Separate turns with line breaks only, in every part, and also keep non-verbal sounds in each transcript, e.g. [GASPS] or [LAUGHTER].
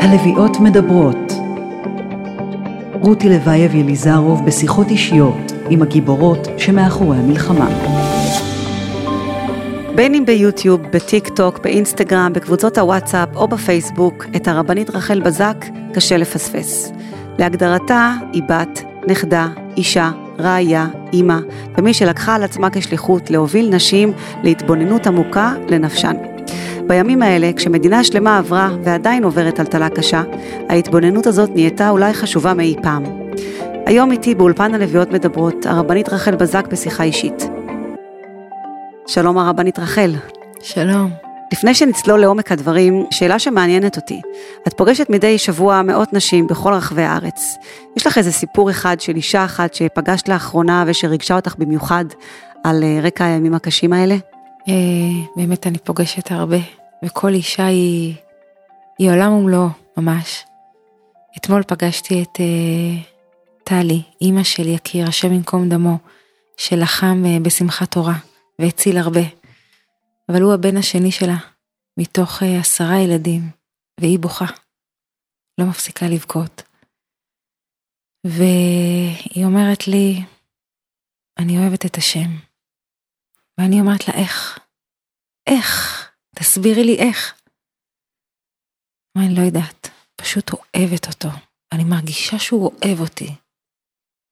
הלביאות מדברות. רותי לוייב יליזרוב בשיחות אישיות עם הגיבורות שמאחורי המלחמה. בין אם ביוטיוב, בטיק טוק, באינסטגרם, בקבוצות הוואטסאפ או בפייסבוק, את הרבנית רחל בזק קשה לפספס. להגדרתה היא בת, נכדה, אישה, רעיה, אימא, ומי שלקחה על עצמה כשליחות להוביל נשים להתבוננות עמוקה לנפשן. בימים האלה, כשמדינה שלמה עברה ועדיין עוברת טלטלה קשה, ההתבוננות הזאת נהייתה אולי חשובה מאי פעם. היום איתי באולפן הלוויות מדברות הרבנית רחל בזק בשיחה אישית. שלום הרבנית רחל.
שלום.
לפני שנצלול לעומק הדברים, שאלה שמעניינת אותי. את פוגשת מדי שבוע מאות נשים בכל רחבי הארץ. יש לך איזה סיפור אחד של אישה אחת שפגשת לאחרונה ושריגשה אותך במיוחד על אה, רקע הימים הקשים האלה?
אה, באמת אני פוגשת הרבה, וכל אישה היא, היא עולם ומלואו, ממש. אתמול פגשתי את אה, טלי, אימא של יקיר, השם ייקום דמו, שלחם אה, בשמחת תורה, והציל הרבה. אבל הוא הבן השני שלה, מתוך אה, עשרה ילדים, והיא בוכה. לא מפסיקה לבכות. והיא אומרת לי, אני אוהבת את השם. ואני אומרת לה, איך? איך? תסבירי לי איך. אני לא יודעת, פשוט אוהבת אותו. אני מרגישה שהוא אוהב אותי.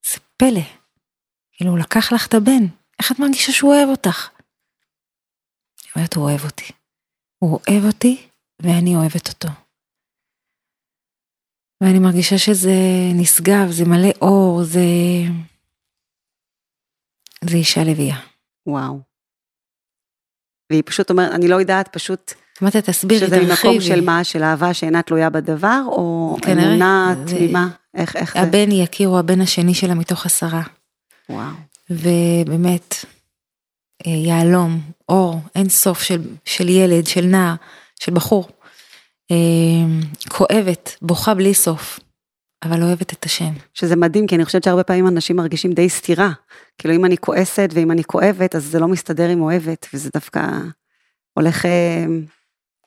זה פלא. כאילו, הוא לקח לך את הבן, איך את מרגישה שהוא אוהב אותך? היא אומרת, הוא אוהב אותי. הוא אוהב אותי, ואני אוהבת אותו. ואני מרגישה שזה נשגב, זה מלא אור, זה... זה אישה לביאה.
וואו. והיא פשוט אומרת, אני לא יודעת, פשוט...
אמרת, תסבירי,
שזה ממקום של מה? של אהבה שאינה תלויה בדבר, או
כנראה,
אמונה
זה-
תמימה? איך, איך זה?
הבן יקיר הוא הבן השני שלה מתוך עשרה.
וואו.
ובאמת, אה, יהלום, אור, אין סוף של, של ילד, של נער, של בחור. אה, כואבת, בוכה בלי סוף, אבל אוהבת את השם.
שזה מדהים, כי אני חושבת שהרבה פעמים אנשים מרגישים די סתירה. כאילו, אם אני כועסת ואם אני כואבת, אז זה לא מסתדר עם אוהבת, וזה דווקא הולך, אה,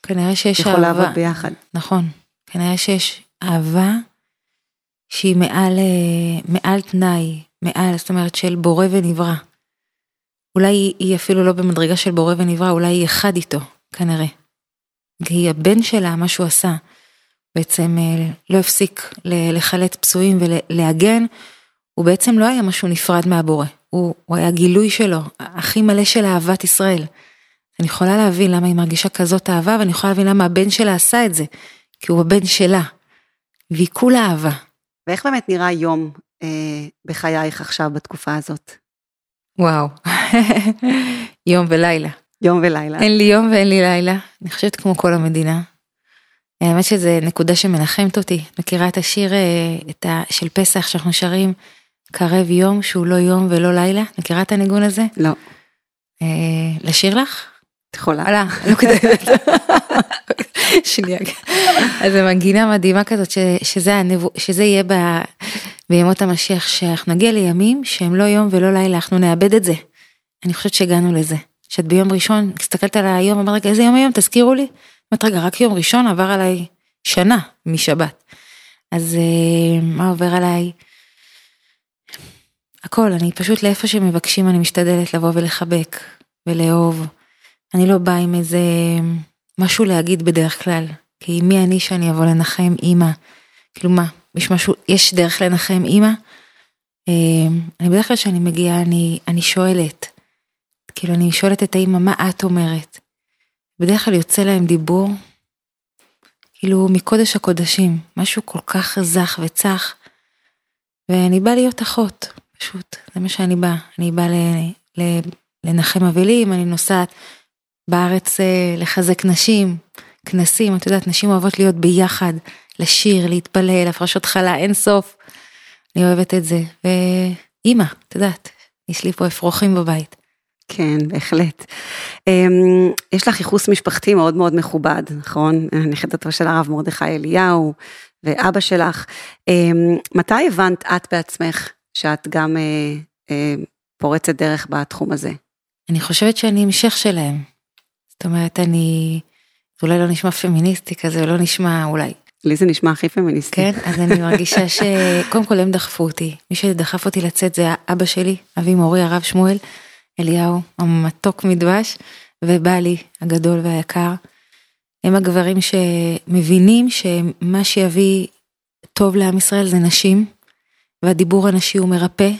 כנראה שיש
יכול
אהבה.
לעבוד ביחד.
נכון, כנראה שיש אהבה שהיא מעל, אה, מעל תנאי, מעל, זאת אומרת של בורא ונברא. אולי היא אפילו לא במדרגה של בורא ונברא, אולי היא אחד איתו, כנראה. כי הבן שלה, מה שהוא עשה, בעצם אה, לא הפסיק ל- לחלץ פצועים ולהגן, הוא בעצם לא היה משהו נפרד מהבורא, הוא, הוא היה גילוי שלו, הכי מלא של אהבת ישראל. אני יכולה להבין למה היא מרגישה כזאת אהבה, ואני יכולה להבין למה הבן שלה עשה את זה, כי הוא הבן שלה, והיא כולה אהבה.
ואיך באמת נראה יום אה, בחייך עכשיו, בתקופה הזאת?
וואו, [LAUGHS] יום ולילה.
יום ולילה.
אין לי יום ואין לי לילה, אני חושבת כמו כל המדינה. האמת שזה נקודה שמנחמת אותי, מכירה את השיר אה, את ה, של פסח שאנחנו שרים, קרב יום שהוא לא יום ולא לילה, מכירה את הניגון הזה?
לא,
אה, לשיר לך?
את יכולה.
וואלה, לא כדאי. [LAUGHS] שנייה. אז זו מנגינה מדהימה כזאת, ש, שזה, הנבוא, שזה יהיה ב, בימות המשיח, שאנחנו נגיע לימים שהם לא יום ולא לילה, אנחנו נאבד את זה. אני חושבת שהגענו לזה. שאת ביום ראשון, הסתכלת על היום, אמרת, רגע, איזה יום היום, תזכירו לי. אמרת, רגע, רק יום ראשון עבר עליי שנה משבת. אז אה, מה עובר עליי? הכל, אני פשוט לאיפה שמבקשים, אני משתדלת לבוא ולחבק ולאהוב. אני לא באה עם איזה משהו להגיד בדרך כלל, כי מי אני שאני אבוא לנחם אימא? כאילו מה, יש משהו, יש דרך לנחם אימא? אה, אני בדרך כלל כשאני מגיעה אני, אני שואלת, כאילו אני שואלת את האימא מה את אומרת? בדרך כלל יוצא להם דיבור, כאילו מקודש הקודשים, משהו כל כך זך וצח, ואני באה להיות אחות, פשוט, זה מה שאני באה, אני באה ל, ל, לנחם אבלים, אני נוסעת בארץ אה, לחזק נשים, כנסים, את יודעת, נשים אוהבות להיות ביחד, לשיר, להתפלל, הפרשות חלה, אין סוף. אני אוהבת את זה. ואימא, את יודעת, יש לי פה אפרוחים בבית.
כן, בהחלט. אמ, יש לך ייחוס משפחתי מאוד מאוד מכובד, נכון? נכדתו של הרב מרדכי אליהו ואבא שלך. אמ, מתי הבנת את בעצמך שאת גם אה, אה, פורצת דרך בתחום הזה?
אני חושבת שאני המשך שלהם. זאת אומרת, אני, זה אולי לא נשמע פמיניסטי כזה, לא נשמע אולי
לי זה נשמע הכי פמיניסטי.
כן, אז אני מרגישה שקודם כל הם דחפו אותי, מי שדחף אותי לצאת זה אבא שלי, אבי מורי הרב שמואל, אליהו, המתוק מדבש, ובעלי הגדול והיקר. הם הגברים שמבינים שמה שיביא טוב לעם ישראל זה נשים, והדיבור הנשי הוא מרפא,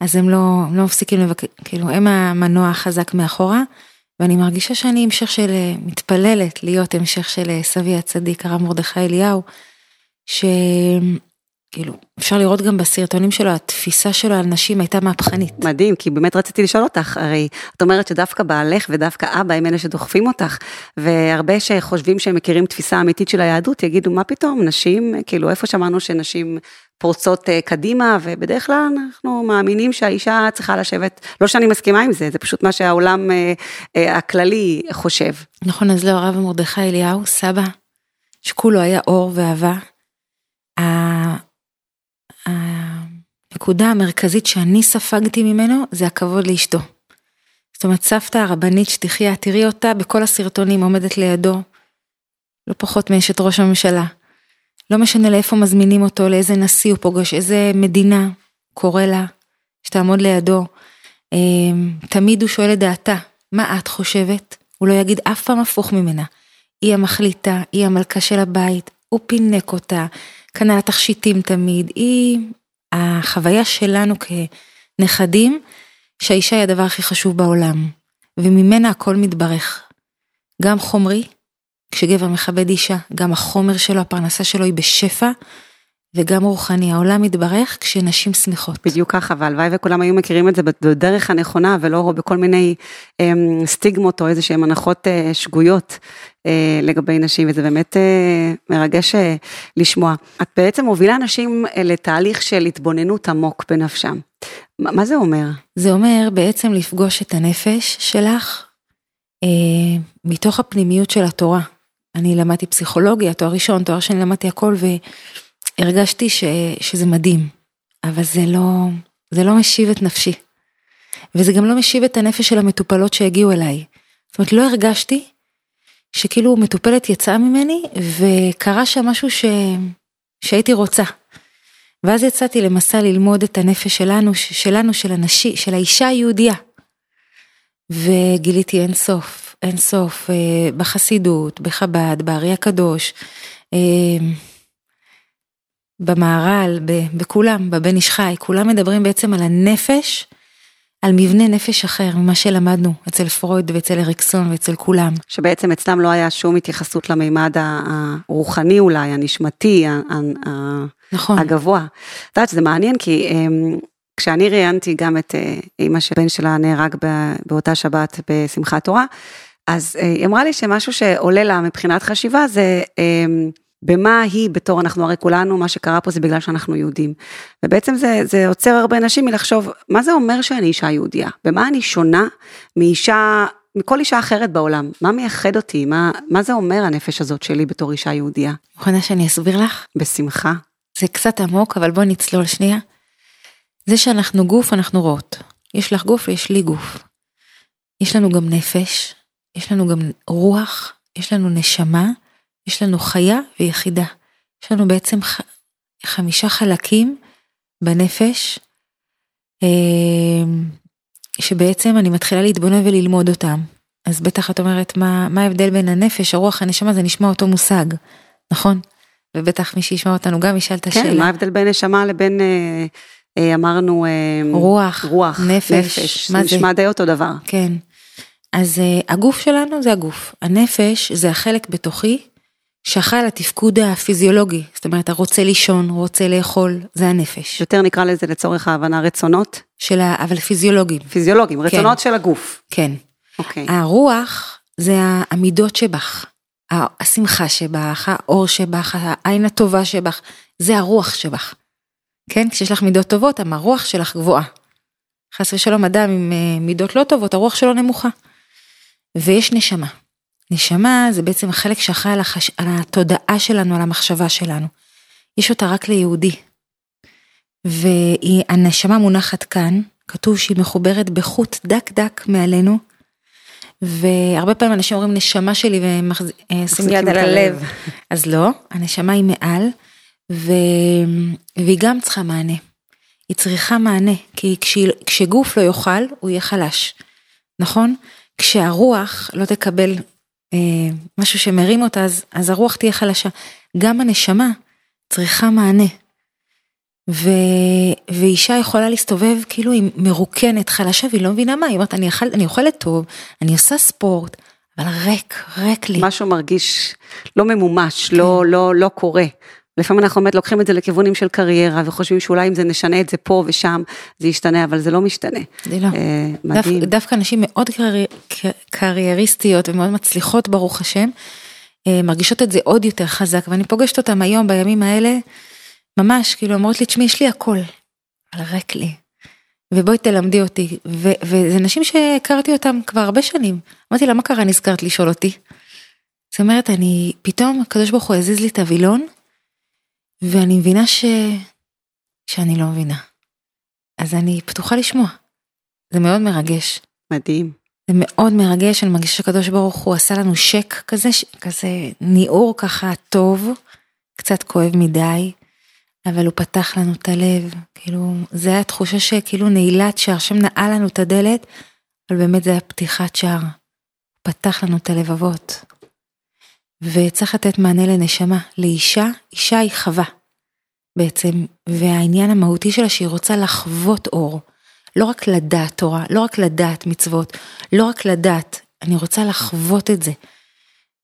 אז הם לא, לא מפסיקים לבקר, כאילו הם המנוע החזק מאחורה, ואני מרגישה שאני המשך של, מתפללת להיות המשך של סבי הצדיק הרב מרדכי אליהו, שכאילו אפשר לראות גם בסרטונים שלו, התפיסה שלו על נשים הייתה מהפכנית.
מדהים, כי באמת רציתי לשאול אותך, הרי את אומרת שדווקא בעלך ודווקא אבא הם אלה שדוחפים אותך, והרבה שחושבים שהם מכירים תפיסה אמיתית של היהדות, יגידו מה פתאום, נשים, כאילו איפה שמענו שנשים פורצות אה, קדימה, ובדרך כלל אנחנו מאמינים שהאישה צריכה לשבת, לא שאני מסכימה עם זה, זה פשוט מה שהעולם אה, אה, הכללי חושב.
נכון, אז לא, הרב מרדכי אליהו, סבא, שכולו היה אור ואהבה. הנקודה המרכזית שאני ספגתי ממנו זה הכבוד לאשתו. זאת אומרת, סבתא הרבנית שתחיה, תראי אותה בכל הסרטונים עומדת לידו, לא פחות מאשת ראש הממשלה. לא משנה לאיפה מזמינים אותו, לאיזה נשיא הוא פוגש, איזה מדינה קורא לה, שתעמוד לידו. אמ, תמיד הוא שואל את דעתה, מה את חושבת? הוא לא יגיד אף פעם הפוך ממנה. היא המחליטה, היא המלכה של הבית, הוא פינק אותה, קנה לה תכשיטים תמיד, היא החוויה שלנו כנכדים, שהאישה היא הדבר הכי חשוב בעולם, וממנה הכל מתברך. גם חומרי, כשגבר מכבד אישה, גם החומר שלו, הפרנסה שלו היא בשפע, וגם רוחני, העולם מתברך כשנשים שמחות.
בדיוק ככה, והלוואי וכולם היו מכירים את זה בדרך הנכונה, ולא בכל מיני אמ, סטיגמות או איזה שהן הנחות אה, שגויות לגבי נשים, וזה באמת אה, מרגש אה, לשמוע. את בעצם מובילה נשים אה, לתהליך של התבוננות עמוק בנפשם. מה זה אומר?
זה אומר בעצם לפגוש את הנפש שלך אה, מתוך הפנימיות של התורה. אני למדתי פסיכולוגיה, תואר ראשון, תואר שני למדתי הכל והרגשתי ש, שזה מדהים, אבל זה לא, זה לא משיב את נפשי. וזה גם לא משיב את הנפש של המטופלות שהגיעו אליי. זאת אומרת, לא הרגשתי שכאילו מטופלת יצאה ממני וקרה שם משהו ש... שהייתי רוצה. ואז יצאתי למסע ללמוד את הנפש שלנו, שלנו, של הנשי, של האישה היהודייה. וגיליתי אין סוף. אין סוף, אה, בחסידות, בחב"ד, בארי הקדוש, אה, במהר"ל, בכולם, בבן איש חי, כולם מדברים בעצם על הנפש, על מבנה נפש אחר ממה שלמדנו אצל פרויד ואצל אריקסון ואצל כולם.
שבעצם אצלם לא היה שום התייחסות למימד הרוחני אולי, הנשמתי, נכון. הגבוה. את יודעת, זה מעניין כי אמ, כשאני ראיינתי גם את אה, אימא שבן שלה נהרג באותה שבת בשמחת תורה, אז אה, היא אמרה לי שמשהו שעולה לה מבחינת חשיבה זה אמ, במה היא בתור, אנחנו הרי כולנו, מה שקרה פה זה בגלל שאנחנו יהודים. ובעצם זה, זה עוצר הרבה אנשים מלחשוב, מה זה אומר שאני אישה יהודייה? במה אני שונה מאישה, מכל אישה אחרת בעולם? מה מייחד אותי? מה, מה זה אומר הנפש הזאת שלי בתור אישה יהודייה?
מוכנה שאני אסביר לך?
בשמחה.
זה קצת עמוק, אבל בואי נצלול שנייה. זה שאנחנו גוף, אנחנו רואות. יש לך גוף ויש לי גוף. יש לנו גם נפש, יש לנו גם רוח, יש לנו נשמה, יש לנו חיה ויחידה. יש לנו בעצם ח... חמישה חלקים בנפש, אמ, שבעצם אני מתחילה להתבונן וללמוד אותם. אז בטח את אומרת, מה, מה ההבדל בין הנפש, הרוח, הנשמה, זה נשמע אותו מושג, נכון? ובטח מי שישמע אותנו גם ישאל את השאלה.
כן, מה ההבדל בין נשמה לבין, אה, אה, אמרנו, אה,
רוח,
רוח,
נפש,
נפש, מה זה נשמע די אותו דבר.
כן. אז uh, הגוף שלנו זה הגוף, הנפש זה החלק בתוכי שאחראי על התפקוד הפיזיולוגי, זאת אומרת, הרוצה לישון, רוצה לאכול, זה הנפש.
יותר נקרא לזה לצורך ההבנה רצונות?
של ה... אבל פיזיולוגיים.
פיזיולוגיים, כן. רצונות. של הגוף.
כן.
אוקיי.
הרוח זה המידות שבך, השמחה שבך, האור שבך, העין הטובה שבך, זה הרוח שבך. כן, כשיש לך מידות טובות, הרוח שלך גבוהה. חס ושלום אדם עם אה, מידות לא טובות, הרוח שלו נמוכה. ויש נשמה. נשמה זה בעצם החלק שאחראי על, החש... על התודעה שלנו, על המחשבה שלנו. יש אותה רק ליהודי. והנשמה מונחת כאן, כתוב שהיא מחוברת בחוט דק דק מעלינו, והרבה פעמים אנשים אומרים נשמה שלי ושים
מחזיקים
יד על הלב. אז לא, הנשמה היא מעל, ו... והיא גם צריכה מענה. היא צריכה מענה, כי כשהיא... כשגוף לא יאכל, הוא יהיה חלש, נכון? כשהרוח לא תקבל אה, משהו שמרים אותה, אז, אז הרוח תהיה חלשה. גם הנשמה צריכה מענה. ו... ואישה יכולה להסתובב כאילו היא מרוקנת, חלשה, והיא לא מבינה מה, היא אומרת, אני, אכל... אני אוכלת טוב, אני עושה ספורט, אבל ריק, ריק לי.
משהו מרגיש לא ממומש, לא, לא, לא קורה. לפעמים אנחנו באמת לוקחים את זה לכיוונים של קריירה וחושבים שאולי אם זה נשנה את זה פה ושם זה ישתנה, אבל זה לא משתנה.
זה לא.
אה, מדהים.
דווקא נשים מאוד קרי, קרייריסטיות ומאוד מצליחות ברוך השם, אה, מרגישות את זה עוד יותר חזק ואני פוגשת אותם היום בימים האלה, ממש כאילו אומרות לי תשמעי יש לי הכל, אבל ריק לי. ובואי תלמדי אותי, ו- וזה נשים שהכרתי אותם כבר הרבה שנים. אמרתי לה מה קרה נזכרת לשאול אותי? זאת אומרת אני פתאום הקדוש ברוך הוא הזיז לי את הווילון, ואני מבינה ש... שאני לא מבינה. אז אני פתוחה לשמוע. זה מאוד מרגש.
מדהים.
זה מאוד מרגש, אני מרגישה שהקדוש ברוך הוא עשה לנו שק כזה, ש- כזה ניעור ככה טוב, קצת כואב מדי, אבל הוא פתח לנו את הלב, כאילו, זה היה תחושה שכאילו נעילת שער, השם נעל לנו את הדלת, אבל באמת זה היה פתיחת שער. פתח לנו את הלבבות. וצריך לתת מענה לנשמה, לאישה, אישה היא חווה בעצם, והעניין המהותי שלה שהיא רוצה לחוות אור. לא רק לדעת תורה, לא רק לדעת מצוות, לא רק לדעת, אני רוצה לחוות את זה.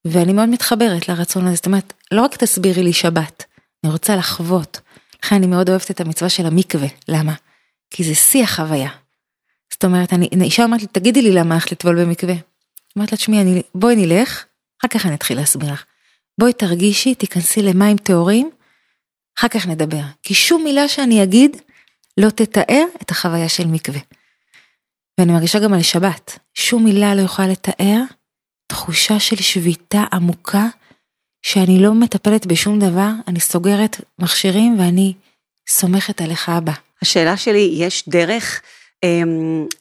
ואני מאוד מתחברת לרצון הזה, זאת אומרת, לא רק תסבירי לי שבת, אני רוצה לחוות. לכן אני מאוד אוהבת את המצווה של המקווה, למה? כי זה שיא החוויה. זאת אומרת, אני, אישה אמרת לי, תגידי לי למה הלכת לטבול במקווה. אמרת לה, תשמעי, בואי נלך, אחר כך אני אתחיל להסביר לך. בואי תרגישי, תיכנסי למים טהורים, אחר כך נדבר. כי שום מילה שאני אגיד לא תתאר את החוויה של מקווה. ואני מרגישה גם על שבת, שום מילה לא יכולה לתאר תחושה של שביתה עמוקה, שאני לא מטפלת בשום דבר, אני סוגרת מכשירים ואני סומכת עליך אבא.
השאלה שלי, יש דרך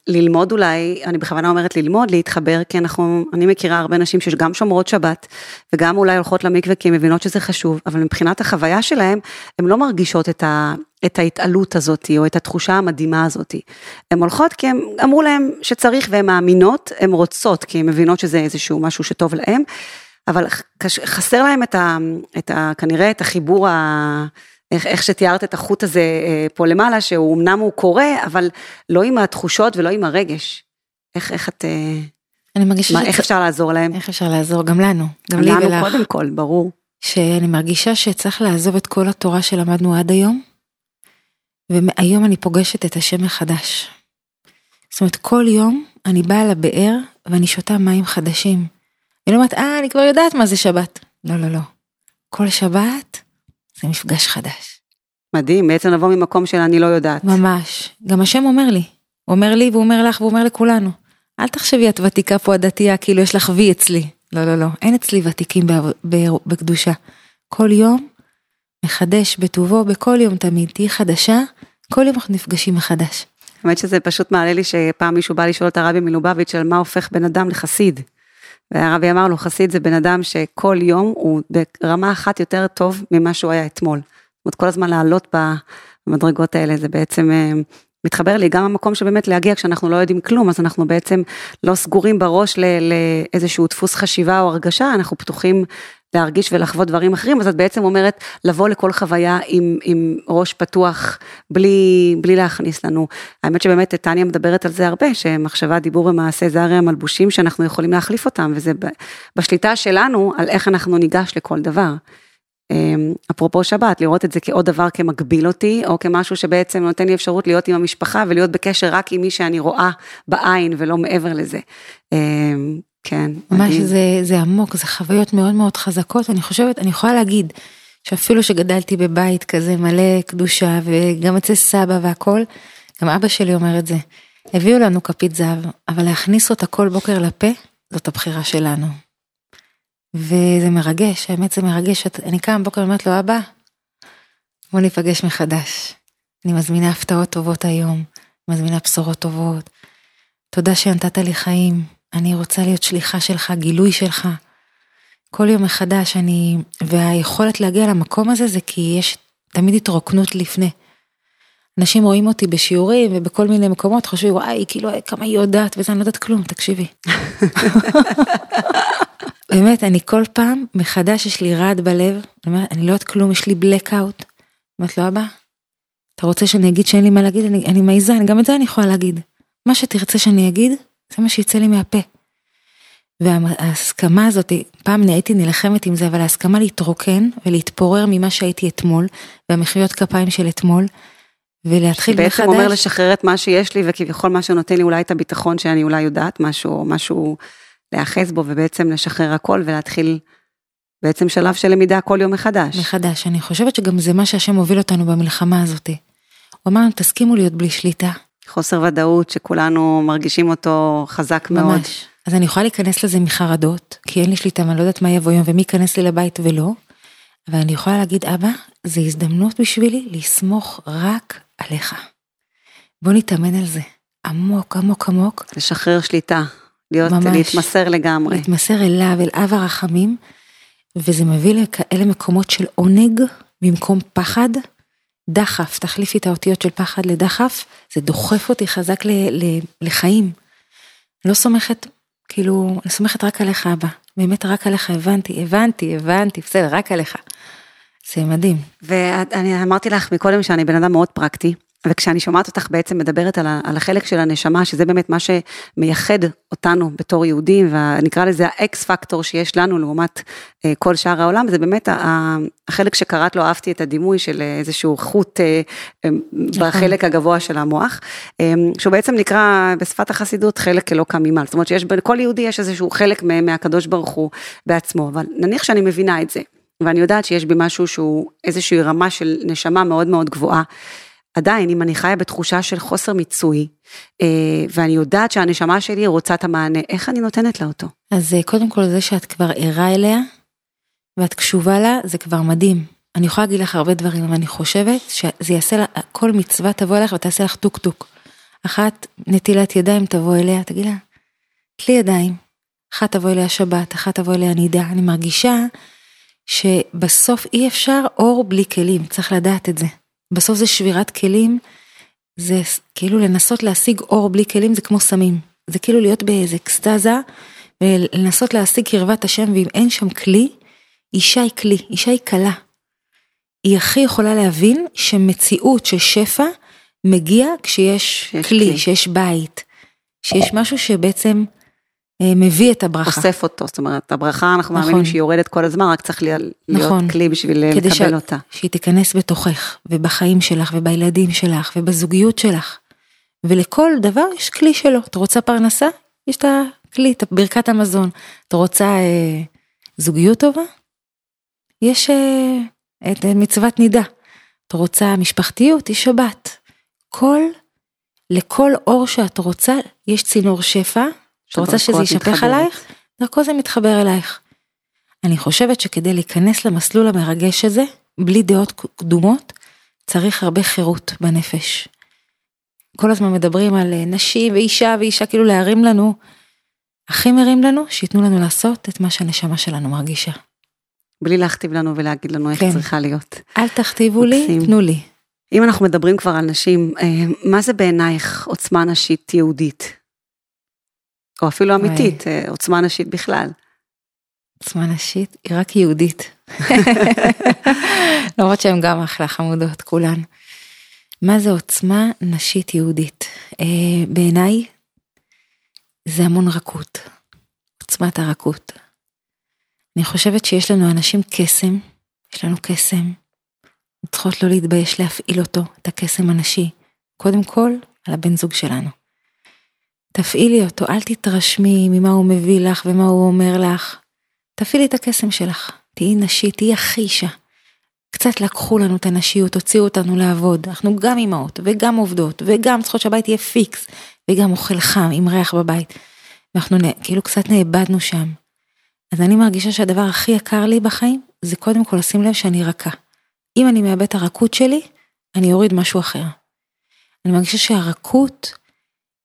ללמוד אולי, אני בכוונה אומרת ללמוד, להתחבר, כי אנחנו, אני מכירה הרבה נשים שגם שומרות שבת, וגם אולי הולכות למקווה כי הן מבינות שזה חשוב, אבל מבחינת החוויה שלהן, הן לא מרגישות את, ה, את ההתעלות הזאת, או את התחושה המדהימה הזאת. הן הולכות כי הם אמרו להן שצריך והן מאמינות, הן רוצות, כי הן מבינות שזה איזשהו משהו שטוב להן, אבל חסר להם את ה, את ה... כנראה את החיבור ה... איך, איך שתיארת את החוט הזה אה, פה למעלה, שהוא אמנם הוא קורה, אבל לא עם התחושות ולא עם הרגש. איך, איך את... אה,
אני מרגישה
מה,
שצ-
איך אפשר לעזור להם?
איך אפשר לעזור גם לנו, גם לי
לנו
ולך.
קודם כל, ברור.
שאני מרגישה שצריך לעזוב את כל התורה שלמדנו עד היום, והיום אני פוגשת את השם מחדש. זאת אומרת, כל יום אני באה לבאר ואני שותה מים חדשים. אני לא אומרת, אה, אני כבר יודעת מה זה שבת. לא, לא, לא. כל שבת זה מפגש חדש.
מדהים, בעצם לבוא ממקום של אני לא יודעת.
ממש. גם השם אומר לי. הוא אומר לי והוא אומר לך והוא אומר לכולנו. אל תחשבי את ותיקה פה הדתייה כאילו יש לך וי אצלי. לא, לא, לא. אין אצלי ותיקים בקדושה. כל יום מחדש בטובו, בכל יום תמיד. תהיי חדשה, כל יום אנחנו נפגשים מחדש.
האמת שזה פשוט מעלה לי שפעם מישהו בא לשאול את הרבי מלובביץ' על מה הופך בן אדם לחסיד. והרבי אמר לו, חסיד זה בן אדם שכל יום הוא ברמה אחת יותר טוב ממה שהוא היה אתמול. זאת אומרת, כל הזמן לעלות במדרגות האלה, זה בעצם אה, מתחבר לי גם המקום שבאמת להגיע כשאנחנו לא יודעים כלום, אז אנחנו בעצם לא סגורים בראש לאיזשהו דפוס חשיבה או הרגשה, אנחנו פתוחים להרגיש ולחוות דברים אחרים, אז את בעצם אומרת לבוא לכל חוויה עם, עם ראש פתוח, בלי, בלי להכניס לנו. האמת שבאמת טניה מדברת על זה הרבה, שמחשבה, דיבור ומעשה זה הרי המלבושים שאנחנו יכולים להחליף אותם, וזה בשליטה שלנו על איך אנחנו ניגש לכל דבר. אמ, אפרופו שבת, לראות את זה כעוד דבר כמגביל אותי, או כמשהו שבעצם נותן לי אפשרות להיות עם המשפחה ולהיות בקשר רק עם מי שאני רואה בעין ולא מעבר לזה. כן,
ממש
מדהים.
זה, זה עמוק, זה חוויות מאוד מאוד חזקות, אני חושבת, אני יכולה להגיד שאפילו שגדלתי בבית כזה מלא קדושה וגם אצל סבא והכל, גם אבא שלי אומר את זה, הביאו לנו כפית זהב, אבל להכניס אותה כל בוקר לפה, זאת הבחירה שלנו. וזה מרגש, האמת זה מרגש, אני קם בבוקר ואומרת לו, אבא, בוא ניפגש מחדש. אני מזמינה הפתעות טובות היום, מזמינה בשורות טובות. תודה שנתת לי חיים, אני רוצה להיות שליחה שלך, גילוי שלך. כל יום מחדש אני, והיכולת להגיע למקום הזה זה כי יש תמיד התרוקנות לפני. אנשים רואים אותי בשיעורים ובכל מיני מקומות, חושבים וואי, כאילו כמה היא יודעת וזה, אני לא יודעת כלום, תקשיבי. [LAUGHS] באמת, אני כל פעם מחדש יש לי רעד בלב, אני אומרת, אני לא יודעת כלום, יש לי blackout. אומרת לו, אבא, אתה רוצה שאני אגיד שאין לי מה להגיד? אני, אני מעיזה, גם את זה אני יכולה להגיד. מה שתרצה שאני אגיד, זה מה שיצא לי מהפה. וההסכמה הזאת, פעם הייתי נלחמת עם זה, אבל ההסכמה להתרוקן ולהתפורר ממה שהייתי אתמול, והמחיאות כפיים של אתמול, ולהתחיל
מחדש. בעצם אומר לשחרר את מה שיש לי, וכביכול מה שנותן לי אולי את הביטחון שאני אולי יודעת משהו, משהו להיאחז בו, ובעצם לשחרר הכל ולהתחיל בעצם שלב של למידה כל יום מחדש.
מחדש. אני חושבת שגם זה מה שהשם הוביל אותנו במלחמה הזאת. הוא אמר תסכימו להיות בלי שליטה.
חוסר ודאות שכולנו מרגישים אותו חזק מאוד.
ממש. אז אני יכולה להיכנס לזה מחרדות, כי אין לי שליטה ואני לא יודעת מה יבוא יום ומי ייכנס לי לבית ולא. אבל אני יכולה להגיד, אבא, זו הזדמנות בשבילי לסמוך רק עליך. בוא נתאמן על זה. עמוק, עמוק, עמוק.
לשחרר שליטה. להיות,
ממש.
להתמסר לגמרי.
להתמסר אליו, אל אב הרחמים, וזה מביא לכאלה מקומות של עונג במקום פחד. דחף, תחליפי את האותיות של פחד לדחף, זה דוחף אותי חזק ל, ל, לחיים. לא סומכת, כאילו, אני סומכת רק עליך אבא, באמת רק עליך, הבנתי, הבנתי, הבנתי, בסדר, רק עליך. זה מדהים.
ואני אמרתי לך מקודם שאני בן אדם מאוד פרקטי, וכשאני שומעת אותך בעצם מדברת על, ה, על החלק של הנשמה, שזה באמת מה שמייחד אותנו בתור יהודים, ונקרא לזה האקס פקטור שיש לנו לעומת אה, כל שאר העולם, זה באמת ה, החלק שקראת לו, אהבתי את הדימוי של איזשהו חוט אה, אה, בחלק הגבוה של המוח, אה, שהוא בעצם נקרא בשפת החסידות חלק אלוקא ממעל, זאת אומרת שיש בכל יהודי יש איזשהו חלק מהקדוש ברוך הוא בעצמו, אבל נניח שאני מבינה את זה. ואני יודעת שיש בי משהו שהוא איזושהי רמה של נשמה מאוד מאוד גבוהה. עדיין, אם אני חיה בתחושה של חוסר מיצוי, אה, ואני יודעת שהנשמה שלי רוצה את המענה, איך אני נותנת לה אותו?
אז אה, קודם כל זה שאת כבר ערה אליה, ואת קשובה לה, זה כבר מדהים. אני יכולה להגיד לך הרבה דברים, אבל אני חושבת שזה יעשה לה, כל מצווה תבוא אליך ותעשה לך טוק טוק. אחת, נטילת ידיים תבוא אליה, תגיד לה, תלי ידיים. אחת תבוא אליה שבת, אחת תבוא אליה נידה. אני מרגישה שבסוף אי אפשר אור בלי כלים, צריך לדעת את זה. בסוף זה שבירת כלים, זה כאילו לנסות להשיג אור בלי כלים זה כמו סמים. זה כאילו להיות באיזה אקסטזה ולנסות להשיג קרבת השם ואם אין שם כלי, אישה היא כלי, אישה היא כלה. היא הכי יכולה להבין שמציאות של שפע מגיע כשיש כלי, כלי, שיש בית, שיש משהו שבעצם מביא את הברכה.
אוסף אותו, זאת אומרת, הברכה אנחנו נכון. מאמינים שהיא יורדת כל הזמן, רק צריך להיות נכון. כלי בשביל לקבל ש... אותה.
שהיא תיכנס בתוכך, ובחיים שלך, ובילדים שלך, ובזוגיות שלך. ולכל דבר יש כלי שלו. את רוצה פרנסה? יש את הכלי, את ברכת המזון. את רוצה אה, זוגיות טובה? יש אה, את מצוות נידה. את רוצה משפחתיות? יש שבת. כל, לכל אור שאת רוצה, יש צינור שפע, את רוצה שזה יישפך עלייך? דרכו זה מתחבר אלייך. אני חושבת שכדי להיכנס למסלול המרגש הזה, בלי דעות קדומות, צריך הרבה חירות בנפש. כל הזמן מדברים על אה, נשים ואישה ואישה, כאילו להרים לנו. הכי מרים לנו, שייתנו לנו לעשות את מה שהנשמה שלנו מרגישה.
בלי להכתיב לנו ולהגיד לנו איך כן. צריכה להיות.
אל תכתיבו מקסים. לי, תנו לי.
אם אנחנו מדברים כבר על נשים, אה, מה זה בעינייך עוצמה נשית יהודית? או אפילו אמיתית, וואי. אה, עוצמה נשית בכלל.
עוצמה נשית היא רק יהודית. [LAUGHS] למרות שהן גם אחלה חמודות כולן. מה זה עוצמה נשית יהודית? אה, בעיניי זה המון רכות, עוצמת הרכות. אני חושבת שיש לנו אנשים קסם, יש לנו קסם, צריכות לא להתבייש להפעיל אותו, את הקסם הנשי, קודם כל על הבן זוג שלנו. תפעילי אותו, אל תתרשמי ממה הוא מביא לך ומה הוא אומר לך. תפעילי את הקסם שלך, תהיי נשית, תהיי הכי אישה. קצת לקחו לנו את הנשיות, הוציאו אותנו לעבוד. אנחנו גם אימהות וגם עובדות וגם צריכות שהבית יהיה פיקס וגם אוכל חם עם ריח בבית. אנחנו כאילו קצת נאבדנו שם. אז אני מרגישה שהדבר הכי יקר לי בחיים זה קודם כל לשים לב שאני רכה. אם אני מאבד את הרכות שלי, אני אוריד משהו אחר. אני מרגישה שהרכות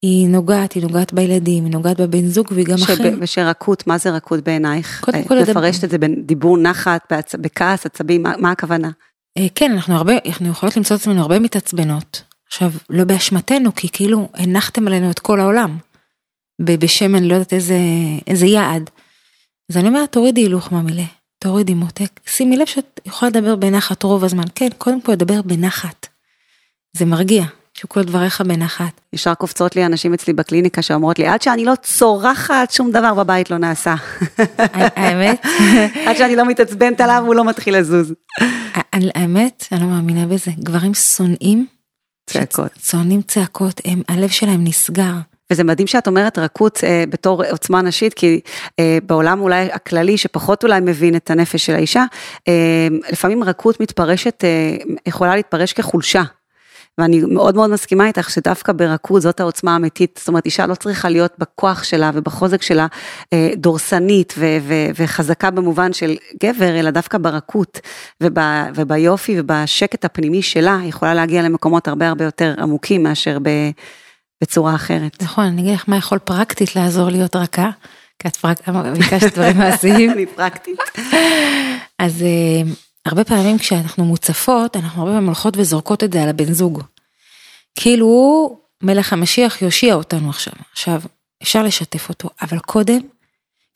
היא נוגעת, היא נוגעת בילדים, היא נוגעת בבן זוג והיא גם אחרת.
ושרכות, מה זה רכות בעינייך?
קודם כל,
לפרש את זה בדיבור נחת. בכעס, עצבים, מה, מה הכוונה?
כן, אנחנו הרבה, אנחנו יכולות למצוא את עצמנו הרבה מתעצבנות. עכשיו, לא באשמתנו, כי כאילו הנחתם עלינו את כל העולם. בשם אני לא יודעת איזה, איזה יעד. אז אני אומרת, תורידי הילוך מהמילה, תורידי מותק, שימי לב שאת יכולה לדבר בנחת רוב הזמן. כן, קודם כל לדבר בנחת. זה מרגיע, שכל דבריך בנחת.
ישר קופצות לי אנשים אצלי בקליניקה שאומרות לי, עד שאני לא צורחת, שום דבר בבית לא נעשה.
האמת? [LAUGHS]
עד שאני לא מתעצבנת עליו, הוא לא מתחיל לזוז.
האמת, אני לא מאמינה בזה. גברים שונאים.
צעקות.
שונאים צעקות, הם, הלב שלהם נסגר.
וזה מדהים שאת אומרת רכות אה, בתור עוצמה נשית, כי אה, בעולם אולי הכללי, שפחות אולי מבין את הנפש של האישה, אה, לפעמים רכות מתפרשת, אה, יכולה להתפרש כחולשה. ואני מאוד מאוד מסכימה איתך שדווקא ברכות זאת העוצמה האמיתית, זאת אומרת אישה לא צריכה להיות בכוח שלה ובחוזק שלה אה, דורסנית ו- ו- וחזקה במובן של גבר, אלא דווקא ברכות וב- וביופי ובשקט הפנימי שלה, יכולה להגיע למקומות הרבה הרבה יותר עמוקים מאשר ב... בצורה אחרת.
נכון, אני אגיד לך מה יכול פרקטית לעזור להיות רכה, כי את פרק... ביקשת דברים מעשיים. [LAUGHS]
אני פרקטית.
אז אה, הרבה פעמים כשאנחנו מוצפות, אנחנו הרבה פעמים הולכות וזורקות את זה על הבן זוג. כאילו הוא מלך המשיח יושיע אותנו עכשיו. עכשיו, אפשר לשתף אותו, אבל קודם,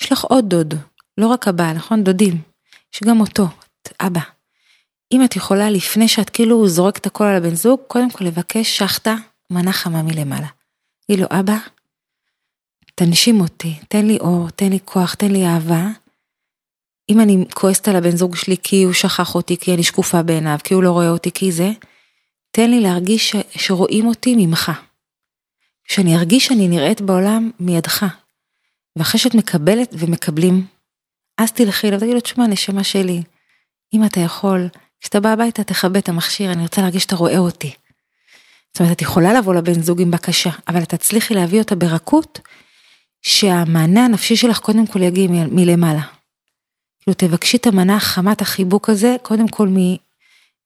יש לך עוד דוד, לא רק הבעל, נכון? דודים. יש גם אותו, אבא. אם את יכולה, לפני שאת כאילו זורקת הכל על הבן זוג, קודם כל לבקש שחטה, מנה חמה מלמעלה. תגיד לו, אבא, תנשים אותי, תן לי אור, תן לי כוח, תן לי אהבה. אם אני כועסת על הבן זוג שלי כי הוא שכח אותי, כי אני שקופה בעיניו, כי הוא לא רואה אותי, כי זה, תן לי להרגיש ש... שרואים אותי ממך. שאני ארגיש שאני נראית בעולם מידך. ואחרי שאת מקבלת ומקבלים, אז תלכי אליו, תגיד לו, תשמע, נשמה שלי, אם אתה יכול, כשאתה בא הביתה תכבה את המכשיר, אני רוצה להרגיש שאתה רואה אותי. זאת אומרת, את יכולה לבוא לבן זוג עם בקשה, אבל את תצליחי להביא אותה ברכות, שהמענה הנפשי שלך קודם כל יגיע מלמעלה. כאילו תבקשי את המנה החמת החיבוק הזה, קודם כל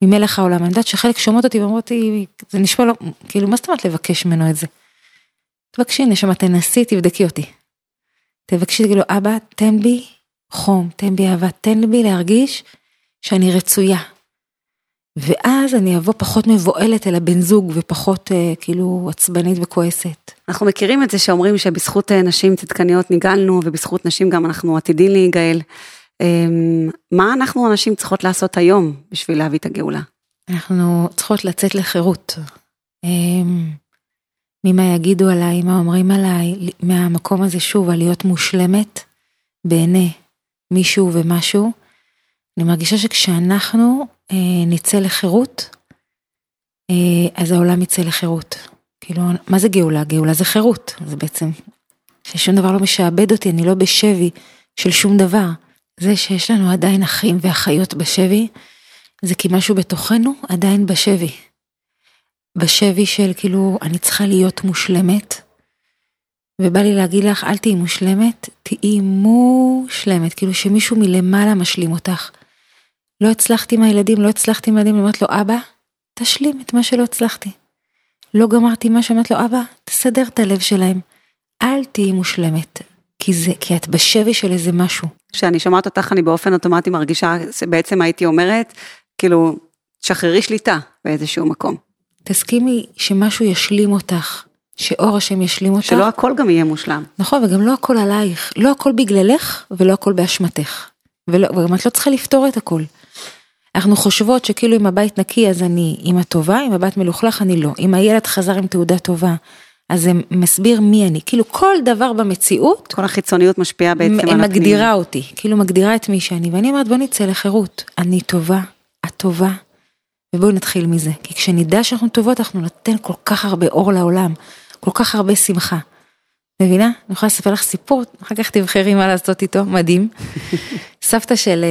ממלך העולם. אני יודעת שחלק שומעות אותי ואומרות לי, זה נשמע לא, כאילו מה זאת אומרת לבקש ממנו את זה? תבקשי נשמה, תנסי, תבדקי אותי. תבקשי, תגידו, אבא, תן בי חום, תן בי אהבה, תן בי להרגיש שאני רצויה. ואז אני אבוא פחות מבוהלת אל הבן זוג ופחות אה, כאילו עצבנית וכועסת.
אנחנו מכירים את זה שאומרים שבזכות אה, נשים צדקניות ניגלנו ובזכות נשים גם אנחנו עתידים להיגאל. אמ, מה אנחנו הנשים צריכות לעשות היום בשביל להביא את הגאולה?
אנחנו צריכות לצאת לחירות. אמ, ממה יגידו עליי, מה אומרים עליי, מהמקום הזה שוב, על להיות מושלמת בעיני מישהו ומשהו. אני מרגישה שכשאנחנו אה, נצא לחירות, אה, אז העולם יצא לחירות. כאילו, מה זה גאולה? גאולה זה חירות, זה בעצם ששום דבר לא משעבד אותי, אני לא בשבי של שום דבר. זה שיש לנו עדיין אחים ואחיות בשבי, זה כי משהו בתוכנו עדיין בשבי. בשבי של כאילו, אני צריכה להיות מושלמת, ובא לי להגיד לך, אל תהיי מושלמת, תהיי מושלמת, כאילו שמישהו מלמעלה משלים אותך. לא הצלחתי עם הילדים, לא הצלחתי עם הילדים, אומרת לו, אבא, תשלים את מה שלא הצלחתי. לא גמרתי מה שאומרת לו, אבא, תסדר את הלב שלהם. אל תהיי מושלמת, כי זה, כי את בשבי של איזה משהו.
כשאני שומעת אותך, אני באופן אוטומטי מרגישה, שבעצם הייתי אומרת, כאילו, שחררי שליטה באיזשהו מקום.
תסכימי שמשהו ישלים אותך, שאור השם ישלים אותך.
שלא הכל גם יהיה מושלם.
נכון, וגם לא הכל עלייך, לא הכל בגללך ולא הכל באשמתך. ולא, וגם את לא צריכה לפתור את הכל. אנחנו חושבות שכאילו אם הבית נקי אז אני אימא טובה, אם הבית מלוכלך אני לא. אם הילד חזר עם תעודה טובה, אז זה מסביר מי אני. כאילו כל דבר במציאות.
כל החיצוניות משפיעה בעצם על הפנים.
מגדירה אותי, כאילו מגדירה את מי שאני. ואני אומרת בוא נצא לחירות. אני טובה, את טובה, ובואו נתחיל מזה. כי כשנדע שאנחנו טובות אנחנו ניתן כל כך הרבה אור לעולם, כל כך הרבה שמחה. מבינה? אני יכולה לספר לך סיפור, אחר כך תבחרי מה לעשות איתו, מדהים. [LAUGHS] סבתא של,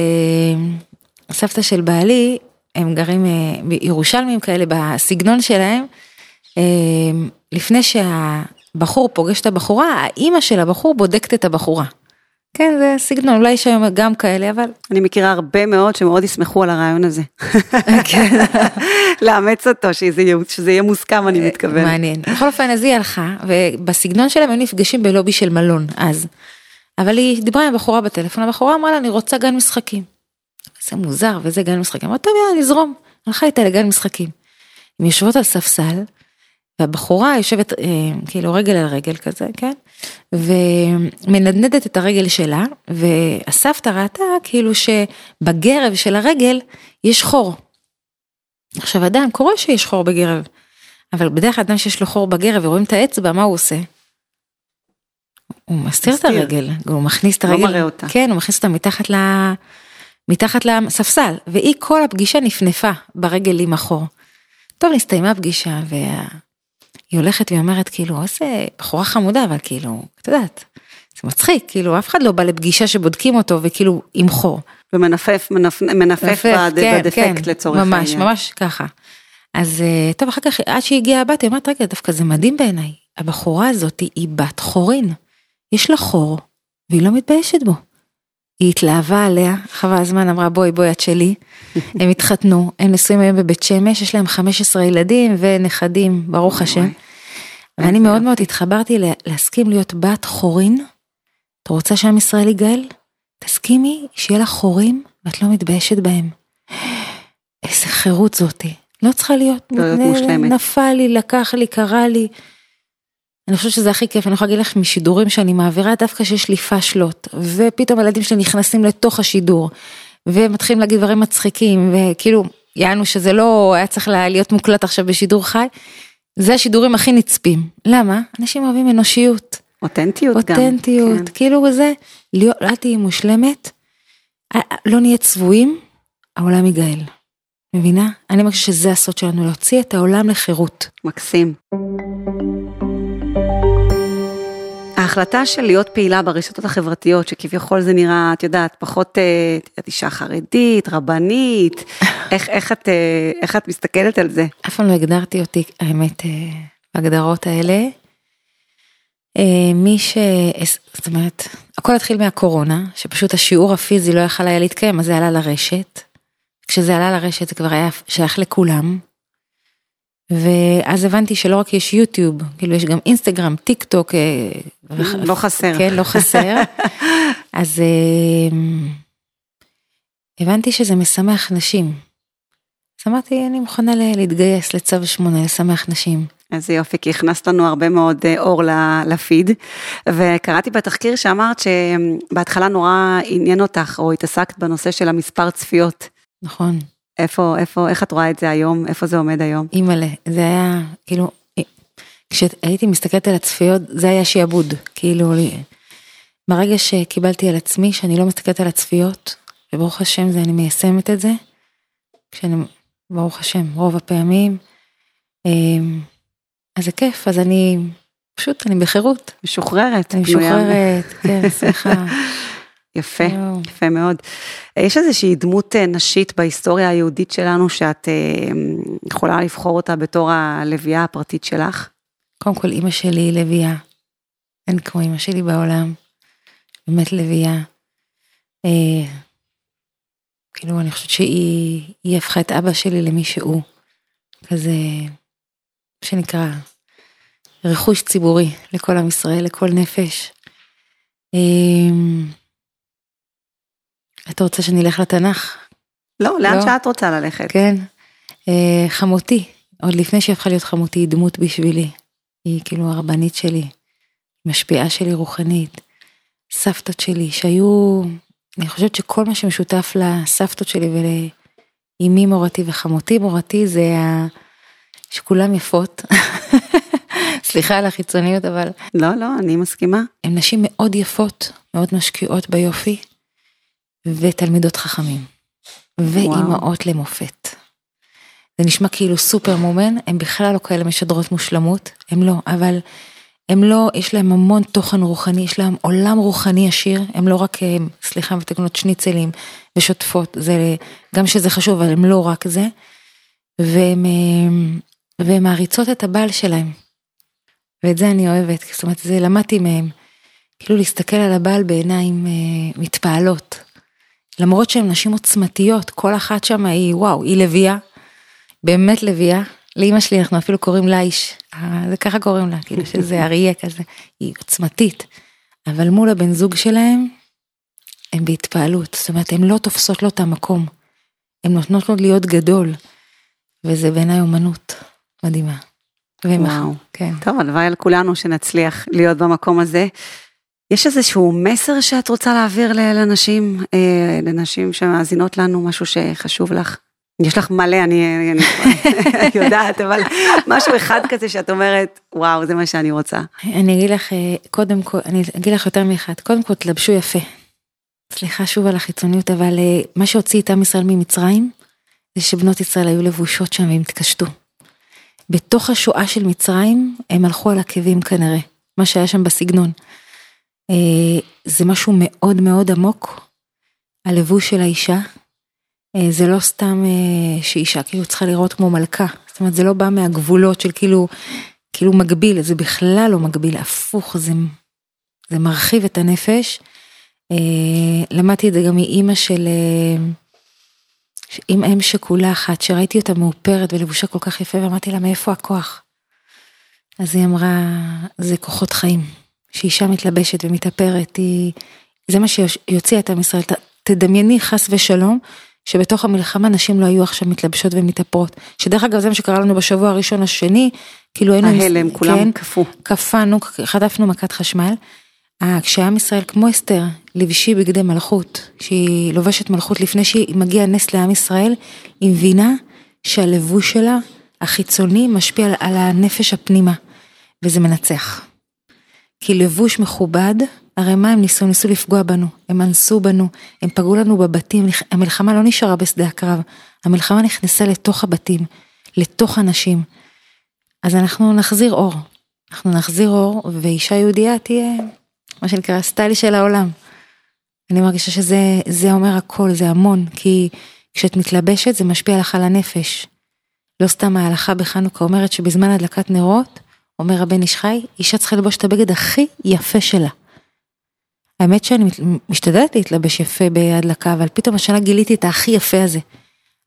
סבתא של בעלי, הם גרים בירושלמים כאלה בסגנון שלהם, לפני שהבחור פוגש את הבחורה, האימא של הבחור בודקת את הבחורה. כן, זה סגנון, אולי יש היום גם כאלה, אבל...
אני מכירה הרבה מאוד שמאוד ישמחו על הרעיון הזה.
כן. [LAUGHS]
לאמץ אותו, שזה יהיה, שזה יהיה מוסכם, אני מתכוונת.
מעניין. בכל אופן, אז היא הלכה, ובסגנון שלהם היו נפגשים בלובי של מלון, אז. אבל היא דיברה עם הבחורה בטלפון, הבחורה אמרה לה, אני רוצה גן משחקים. זה מוזר, וזה גן משחקים. אמרה, טוב, יאללה, נזרום. הלכה איתה לגן משחקים. הן יושבות על ספסל, והבחורה יושבת אה, כאילו רגל על רגל כזה, כן? ומנדנדת את הרגל שלה, והסבתא ראתה כאילו שבגרב של הרגל יש חור. עכשיו אדם קורה שיש חור בגרב, אבל בדרך כלל אדם שיש לו חור בגרב ורואים את האצבע, מה הוא עושה? הוא מסתיר את הרגל, הוא מכניס את
לא
הרגל,
מראה אותה.
כן, הוא מכניס אותה מתחת ל... מתחת לספסל, והיא כל הפגישה נפנפה ברגל עם החור. טוב, נסתיימה הפגישה, והיא הולכת ואומרת, כאילו, איזה בחורה חמודה, אבל כאילו, את יודעת, זה מצחיק, כאילו, אף אחד לא בא לפגישה שבודקים אותו, וכאילו, עם חור.
ומנפף, מנפ, מנפף
מנפף,
בד,
כן,
בדפקט
כן,
לצורך
ממש,
העניין.
ממש ככה. אז אה, טוב, אחר כך, עד שהיא הגיעה הבת, היא אומרת, רגע, דווקא זה מדהים בעיניי. הבחורה הזאת היא בת חורין. יש לה חור, והיא לא מתביישת בו. היא התלהבה עליה, חבל הזמן אמרה בואי בואי את שלי, [LAUGHS] הם התחתנו, הם נשואים היום בבית שמש, יש להם 15 ילדים ונכדים, ברוך השם. ואני מאוד מאוד התחברתי לה- להסכים להיות בת חורין. את רוצה שעם ישראל יגאל? תסכימי שיהיה לך חורים ואת לא מתביישת בהם. [GASPS] איזה חירות זאתי. לא צריכה להיות,
לא להיות מושלמת.
נפל לי, לקח לי, קרה לי. אני חושבת שזה הכי כיף, אני יכולה להגיד לך משידורים שאני מעבירה דווקא שיש לי פאשלות, ופתאום הילדים שלי נכנסים לתוך השידור, ומתחילים להגיד דברים מצחיקים, וכאילו, יענו שזה לא היה צריך לה- להיות מוקלט עכשיו בשידור חי, זה השידורים הכי נצפים. למה? אנשים אוהבים אנושיות,
אותנטיות גם.
אותנטיות,
כן.
כאילו זה, להיות, אל תהיי מושלמת, לא נהיה צבועים, העולם ייגאל. מבינה? אני מרגישה שזה הסוד שלנו, להוציא את העולם לחירות.
מקסים. ההחלטה של להיות פעילה ברשתות החברתיות, שכביכול זה נראה, את יודעת, פחות, אה, את אישה חרדית, רבנית, [LAUGHS] איך, איך, את, אה, איך את מסתכלת על זה?
אף פעם לא הגדרתי אותי, האמת, אה, בהגדרות האלה. מי ש... זאת אומרת, הכל התחיל מהקורונה, שפשוט השיעור הפיזי לא יכל היה להתקיים, אז זה עלה לרשת. כשזה עלה לרשת זה כבר היה שייך לכולם. ואז הבנתי שלא רק יש יוטיוב, כאילו יש גם אינסטגרם, טיק טוק. אה, וח-
לא חסר.
כן, לא חסר. [LAUGHS] אז אה, הבנתי שזה משמח נשים. אז אמרתי, אני מוכנה להתגייס לצו שמונה, לשמח נשים.
איזה יופי, כי הכנסת לנו הרבה מאוד אה, אור לפיד, וקראתי בתחקיר שאמרת שבהתחלה נורא עניין אותך, או התעסקת בנושא של המספר צפיות.
נכון,
איפה, איפה, איך את רואה את זה היום? איפה זה עומד היום?
אימא'לה, זה היה, כאילו, כשהייתי מסתכלת על הצפיות, זה היה שיעבוד, כאילו, ברגע שקיבלתי על עצמי שאני לא מסתכלת על הצפיות, וברוך השם זה אני מיישמת את זה, כשאני, ברוך השם, רוב הפעמים, אמ, אז זה כיף, אז אני, פשוט, אני בחירות,
משוחררת.
אני
פנויה.
משוחררת, כן, שמחה. [LAUGHS]
יפה,
יואו.
יפה מאוד. יש איזושהי דמות אה, נשית בהיסטוריה היהודית שלנו שאת אה, יכולה לבחור אותה בתור הלוויה הפרטית שלך?
קודם כל, אימא שלי היא לביאה. אין כמו אימא שלי בעולם. באמת לביאה. אה, כאילו, אני חושבת שהיא היא הפכה את אבא שלי למי שהוא. כזה, שנקרא, רכוש ציבורי לכל עם ישראל, לכל נפש. אה, אתה רוצה שאני אלך לתנ"ך?
לא, לאן
לא.
שאת רוצה ללכת.
כן. אה, חמותי, עוד לפני שהיא הפכה להיות חמותי, היא דמות בשבילי. היא כאילו הרבנית שלי, משפיעה שלי רוחנית. סבתות שלי שהיו, אני חושבת שכל מה שמשותף לסבתות שלי ולאימי מורתי וחמותי מורתי זה ה... שכולם יפות. [LAUGHS] סליחה על החיצוניות, אבל
לא, לא, אני מסכימה.
הן נשים מאוד יפות, מאוד משקיעות ביופי, ותלמידות חכמים, ואימהות למופת. זה נשמע כאילו סופר מומן, הן בכלל לא כאלה משדרות מושלמות, הן לא, אבל הם לא, יש להם המון תוכן רוחני, יש להם עולם רוחני עשיר, הם לא רק, אה, סליחה, מתקנות שניצלים ושוטפות, זה, גם שזה חשוב, אבל הם לא רק זה, והם, אה, מעריצות את הבעל שלהם. ואת זה אני אוהבת, זאת אומרת, זה למדתי מהם. כאילו להסתכל על הבעל בעיניים אה, מתפעלות. למרות שהן נשים עוצמתיות, כל אחת שם היא, וואו, היא לביאה, באמת לביאה. לאימא שלי אנחנו אפילו קוראים לה איש, אה, זה ככה קוראים לה, כאילו שזה אריה כזה, היא עוצמתית. אבל מול הבן זוג שלהם, הם בהתפעלות, זאת אומרת, הן לא תופסות לו את המקום. הן נותנות לו להיות גדול, וזה בעיניי אומנות מדהימה.
וואו, כן. טוב, הלוואי על כולנו שנצליח להיות במקום הזה. יש איזשהו מסר שאת רוצה להעביר לנשים, אה, לנשים שמאזינות לנו, משהו שחשוב לך? יש לך מלא, אני, אני יודעת, אבל משהו אחד כזה שאת אומרת, וואו, זה מה שאני רוצה.
אני אגיד לך, אה, קודם כל, אני אגיד לך יותר מאחד, קודם כל תלבשו יפה. סליחה שוב על החיצוניות, אבל אה, מה שהוציא את עם ישראל ממצרים, זה שבנות ישראל היו לבושות שם והם התקשטו. בתוך השואה של מצרים, הם הלכו על עקבים כנראה, מה שהיה שם בסגנון. אה, זה משהו מאוד מאוד עמוק, הלבוש של האישה. אה, זה לא סתם שאישה כאילו צריכה לראות כמו מלכה, זאת אומרת זה לא בא מהגבולות של כאילו, כאילו מגביל, זה בכלל לא מגביל, הפוך, זה, זה מרחיב את הנפש. אה, למדתי את זה גם מאימא של, אה, עם אם שכולה אחת, שראיתי אותה מאופרת ולבושה כל כך יפה, ואמרתי לה, מאיפה הכוח? אז היא אמרה, זה כוחות חיים. שאישה מתלבשת ומתאפרת, היא... זה מה שיוציא את עם ישראל. תדמייני חס ושלום, שבתוך המלחמה נשים לא היו עכשיו מתלבשות ומתאפרות. שדרך אגב זה מה שקרה לנו בשבוע הראשון השני, כאילו היינו...
ההלם, כולם כן, קפאו.
קפאנו, חטפנו מכת חשמל. אה, כשעם ישראל כמו אסתר, לבשי בגדי מלכות, שהיא לובשת מלכות לפני שהיא מגיעה נס לעם ישראל, היא מבינה שהלבוש שלה, החיצוני, משפיע על, על הנפש הפנימה, וזה מנצח. כי לבוש מכובד, הרי מה הם ניסו? ניסו לפגוע בנו, הם אנסו בנו, הם פגעו לנו בבתים, המלחמה לא נשארה בשדה הקרב, המלחמה נכנסה לתוך הבתים, לתוך הנשים. אז אנחנו נחזיר אור, אנחנו נחזיר אור, ואישה יהודייה תהיה מה שנקרא הסטייל של העולם. אני מרגישה שזה אומר הכל, זה המון, כי כשאת מתלבשת זה משפיע לך על הנפש. לא סתם ההלכה בחנוכה אומרת שבזמן הדלקת נרות, אומר הבן איש חי, אישה צריכה ללבוש את הבגד הכי יפה שלה. האמת שאני משתדלת להתלבש יפה בהדלקה, אבל פתאום השנה גיליתי את הכי יפה הזה.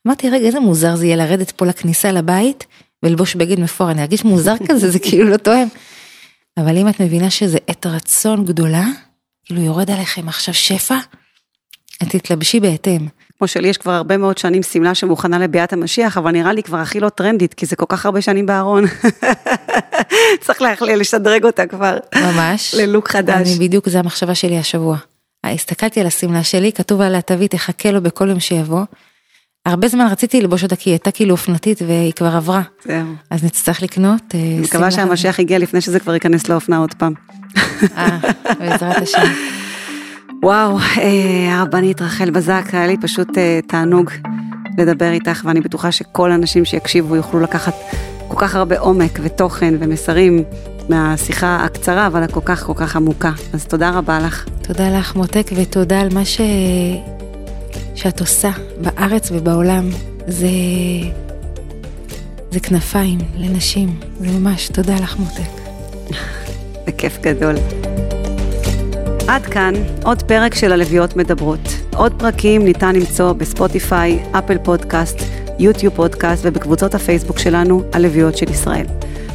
אמרתי, רגע, איזה מוזר זה יהיה לרדת פה לכניסה לבית וללבוש בגד מפואר, אני ארגיש מוזר [LAUGHS] כזה, זה כאילו לא תואם. אבל אם את מבינה שזה עת רצון גדולה, כאילו יורד עליכם עכשיו שפע, את תתלבשי בהתאם.
כמו שלי יש כבר הרבה מאוד שנים שמלה שמוכנה לביאת המשיח, אבל נראה לי כבר הכי לא טרנדית, כי זה כל כך הרבה שנים בארון. [LAUGHS] צריך לשדרג אותה כבר.
ממש.
ללוק חדש.
אני בדיוק, זו המחשבה שלי השבוע. הסתכלתי על השמלה שלי, כתוב עליה תביא תחכה לו בכל יום שיבוא. הרבה זמן רציתי ללבוש אותה כי היא הייתה כאילו אופנתית והיא כבר עברה. זהו. אז נצטרך לקנות.
אה, אני מקווה שהמשיח הגיע לפני שזה כבר ייכנס לאופנה עוד פעם.
אה, בעזרת השם.
וואו, אה, הרבנית רחל בזק, היה לי פשוט תענוג לדבר איתך, ואני בטוחה שכל האנשים שיקשיבו יוכלו לקחת כל כך הרבה עומק ותוכן ומסרים מהשיחה הקצרה, אבל הכל כך כל כך עמוקה. אז תודה רבה לך.
תודה לך, מותק, ותודה על מה ש... שאת עושה בארץ ובעולם זה, זה כנפיים לנשים, זה ממש, תודה לך מותק.
זה כיף גדול. עד כאן עוד פרק של הלוויות מדברות. עוד פרקים ניתן למצוא בספוטיפיי, אפל פודקאסט, יוטיוב פודקאסט ובקבוצות הפייסבוק שלנו, הלוויות של ישראל.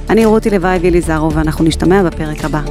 אני רותי לוואי ואליזרו ואנחנו נשתמע בפרק הבא.